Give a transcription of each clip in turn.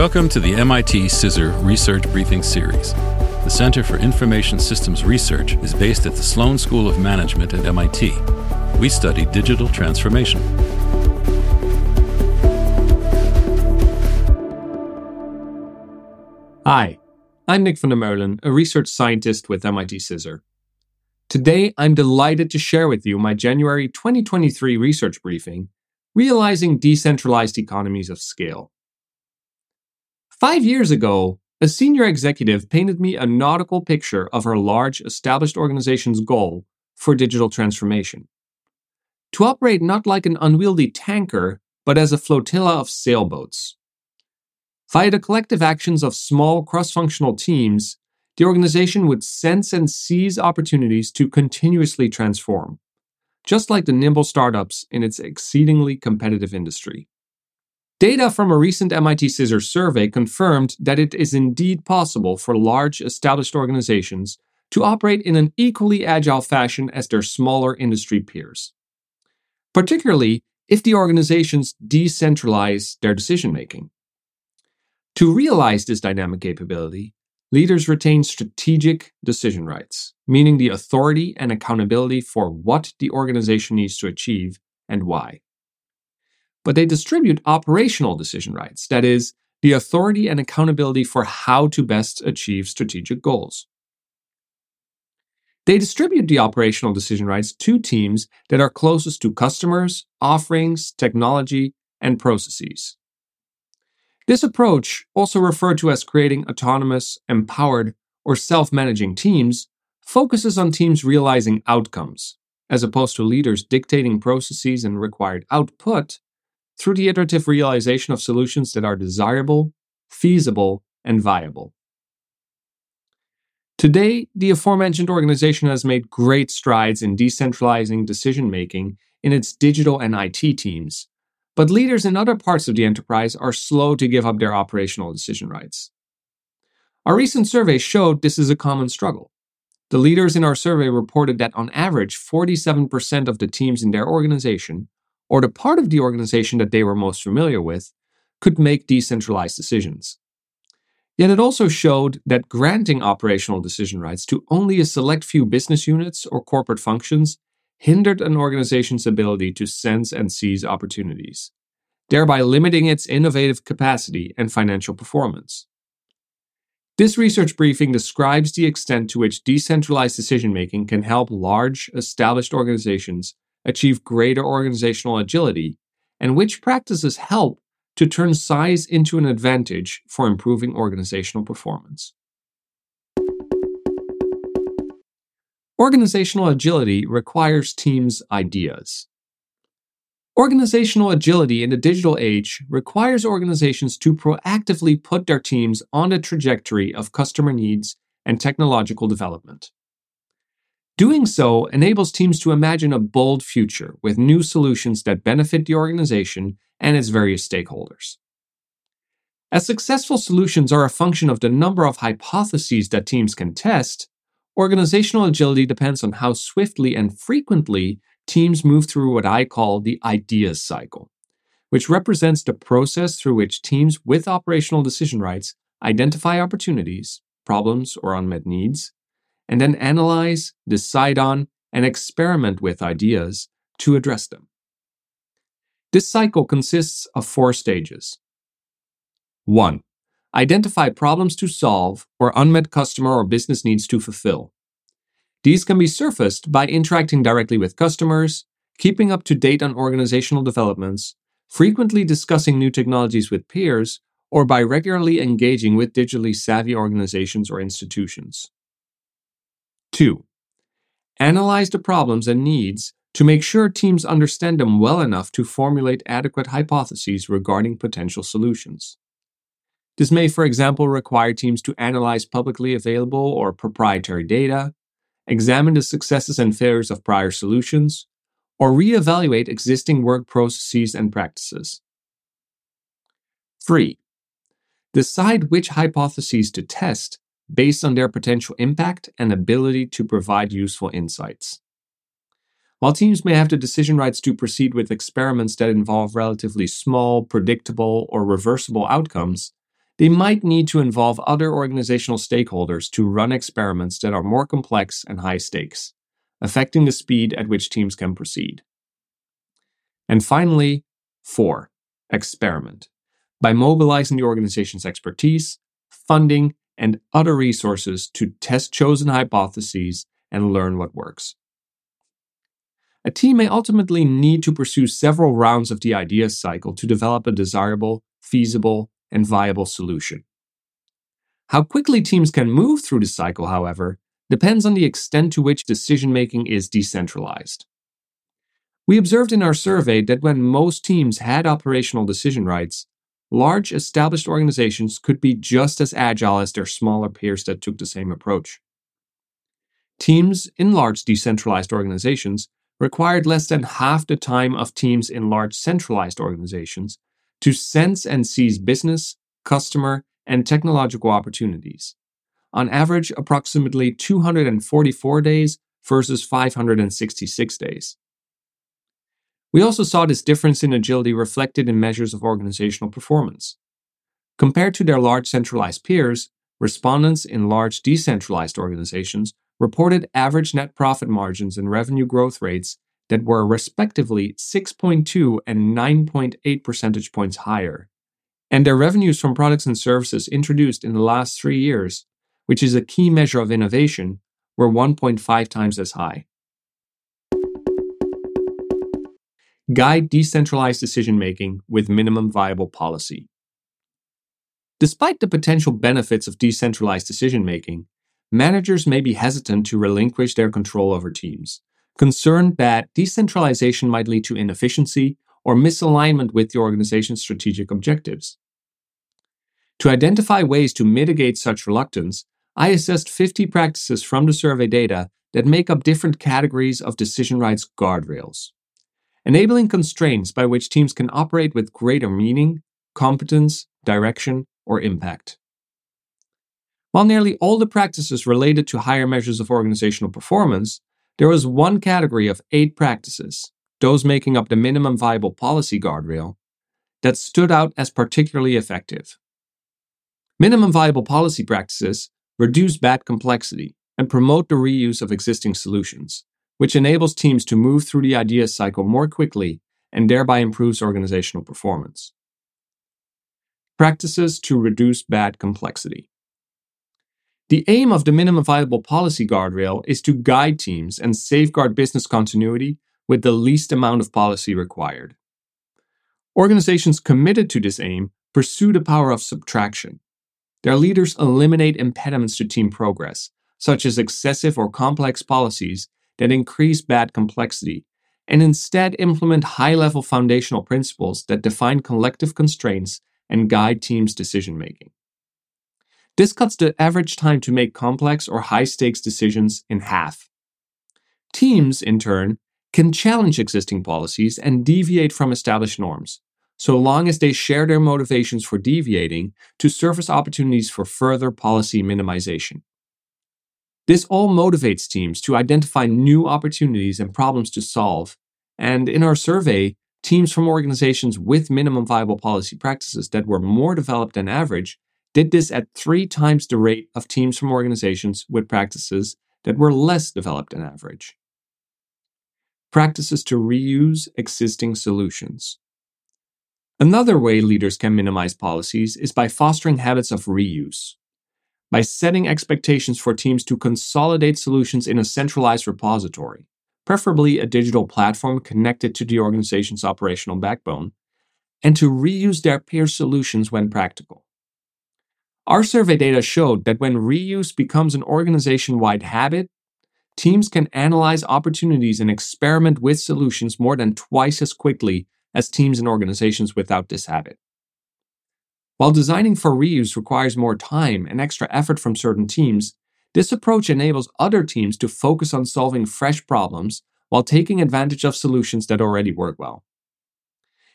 Welcome to the MIT CISR Research Briefing Series. The Center for Information Systems Research is based at the Sloan School of Management at MIT. We study digital transformation. Hi, I'm Nick van der Meulen, a research scientist with MIT CISR. Today, I'm delighted to share with you my January 2023 research briefing, Realizing Decentralized Economies of Scale. Five years ago, a senior executive painted me a nautical picture of her large established organization's goal for digital transformation. To operate not like an unwieldy tanker, but as a flotilla of sailboats. Via the collective actions of small cross functional teams, the organization would sense and seize opportunities to continuously transform, just like the nimble startups in its exceedingly competitive industry. Data from a recent MIT CISR survey confirmed that it is indeed possible for large established organizations to operate in an equally agile fashion as their smaller industry peers, particularly if the organizations decentralize their decision making. To realize this dynamic capability, leaders retain strategic decision rights, meaning the authority and accountability for what the organization needs to achieve and why. But they distribute operational decision rights, that is, the authority and accountability for how to best achieve strategic goals. They distribute the operational decision rights to teams that are closest to customers, offerings, technology, and processes. This approach, also referred to as creating autonomous, empowered, or self managing teams, focuses on teams realizing outcomes, as opposed to leaders dictating processes and required output through the iterative realization of solutions that are desirable, feasible, and viable. Today, the aforementioned organization has made great strides in decentralizing decision making in its digital and IT teams, but leaders in other parts of the enterprise are slow to give up their operational decision rights. Our recent survey showed this is a common struggle. The leaders in our survey reported that on average, 47% of the teams in their organization, or the part of the organization that they were most familiar with, could make decentralized decisions. Yet it also showed that granting operational decision rights to only a select few business units or corporate functions hindered an organization's ability to sense and seize opportunities, thereby limiting its innovative capacity and financial performance. This research briefing describes the extent to which decentralized decision making can help large, established organizations achieve greater organizational agility, and which practices help to turn size into an advantage for improving organizational performance. Organizational agility requires teams' ideas. Organizational agility in the digital age requires organizations to proactively put their teams on a trajectory of customer needs and technological development. Doing so enables teams to imagine a bold future with new solutions that benefit the organization and its various stakeholders. As successful solutions are a function of the number of hypotheses that teams can test, Organizational agility depends on how swiftly and frequently teams move through what I call the ideas cycle, which represents the process through which teams with operational decision rights identify opportunities, problems, or unmet needs, and then analyze, decide on, and experiment with ideas to address them. This cycle consists of four stages. 1. Identify problems to solve or unmet customer or business needs to fulfill. These can be surfaced by interacting directly with customers, keeping up to date on organizational developments, frequently discussing new technologies with peers, or by regularly engaging with digitally savvy organizations or institutions. 2. Analyze the problems and needs to make sure teams understand them well enough to formulate adequate hypotheses regarding potential solutions. This may, for example, require teams to analyze publicly available or proprietary data, examine the successes and failures of prior solutions, or reevaluate existing work processes and practices. 3. Decide which hypotheses to test based on their potential impact and ability to provide useful insights. While teams may have the decision rights to proceed with experiments that involve relatively small, predictable, or reversible outcomes, they might need to involve other organizational stakeholders to run experiments that are more complex and high stakes, affecting the speed at which teams can proceed. And finally, four, experiment. By mobilizing the organization's expertise, funding, and other resources to test chosen hypotheses and learn what works. A team may ultimately need to pursue several rounds of the idea cycle to develop a desirable, feasible, and viable solution. How quickly teams can move through the cycle, however, depends on the extent to which decision making is decentralized. We observed in our survey that when most teams had operational decision rights, large established organizations could be just as agile as their smaller peers that took the same approach. Teams in large decentralized organizations required less than half the time of teams in large centralized organizations to sense and seize business, customer, and technological opportunities. On average, approximately 244 days versus 566 days. We also saw this difference in agility reflected in measures of organizational performance. Compared to their large centralized peers, respondents in large decentralized organizations reported average net profit margins and revenue growth rates that were respectively 6.2 and 9.8 percentage points higher. And their revenues from products and services introduced in the last three years, which is a key measure of innovation, were 1.5 times as high. Guide decentralized decision making with minimum viable policy. Despite the potential benefits of decentralized decision making, managers may be hesitant to relinquish their control over teams, concerned that decentralization might lead to inefficiency or misalignment with the organization's strategic objectives. To identify ways to mitigate such reluctance, I assessed 50 practices from the survey data that make up different categories of decision rights guardrails, enabling constraints by which teams can operate with greater meaning, competence, direction, or impact. While nearly all the practices related to higher measures of organizational performance, there was one category of eight practices, those making up the minimum viable policy guardrail, that stood out as particularly effective. Minimum viable policy practices reduce bad complexity and promote the reuse of existing solutions, which enables teams to move through the idea cycle more quickly and thereby improves organizational performance. Practices to reduce bad complexity. The aim of the minimum viable policy guardrail is to guide teams and safeguard business continuity with the least amount of policy required. Organizations committed to this aim pursue the power of subtraction. Their leaders eliminate impediments to team progress, such as excessive or complex policies that increase bad complexity, and instead implement high level foundational principles that define collective constraints and guide teams' decision making. This cuts the average time to make complex or high stakes decisions in half. Teams, in turn, can challenge existing policies and deviate from established norms, so long as they share their motivations for deviating to surface opportunities for further policy minimization. This all motivates teams to identify new opportunities and problems to solve. And in our survey, teams from organizations with minimum viable policy practices that were more developed than average did this at three times the rate of teams from organizations with practices that were less developed than average. Practices to reuse existing solutions. Another way leaders can minimize policies is by fostering habits of reuse. By setting expectations for teams to consolidate solutions in a centralized repository, preferably a digital platform connected to the organization's operational backbone, and to reuse their peer solutions when practical. Our survey data showed that when reuse becomes an organization wide habit, teams can analyze opportunities and experiment with solutions more than twice as quickly as teams and organizations without this habit. While designing for reuse requires more time and extra effort from certain teams, this approach enables other teams to focus on solving fresh problems while taking advantage of solutions that already work well.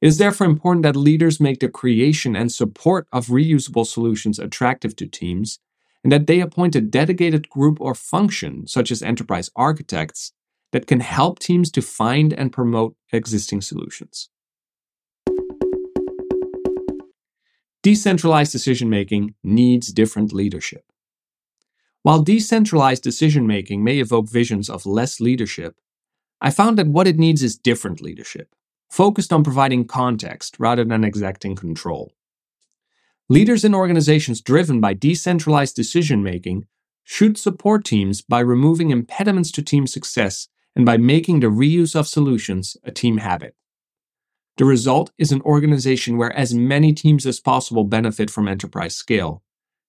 It is therefore important that leaders make the creation and support of reusable solutions attractive to teams, and that they appoint a dedicated group or function, such as enterprise architects, that can help teams to find and promote existing solutions. Decentralized decision making needs different leadership. While decentralized decision making may evoke visions of less leadership, I found that what it needs is different leadership, focused on providing context rather than exacting control. Leaders in organizations driven by decentralized decision making should support teams by removing impediments to team success and by making the reuse of solutions a team habit. The result is an organization where as many teams as possible benefit from enterprise scale,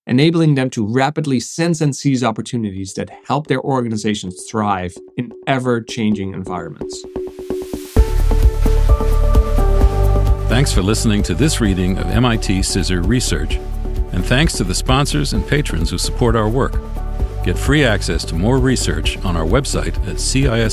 enabling them to rapidly sense and seize opportunities that help their organizations thrive in ever changing environments. Thanks for listening to this reading of MIT CISR Research, and thanks to the sponsors and patrons who support our work. Get free access to more research on our website at cisr.mit.edu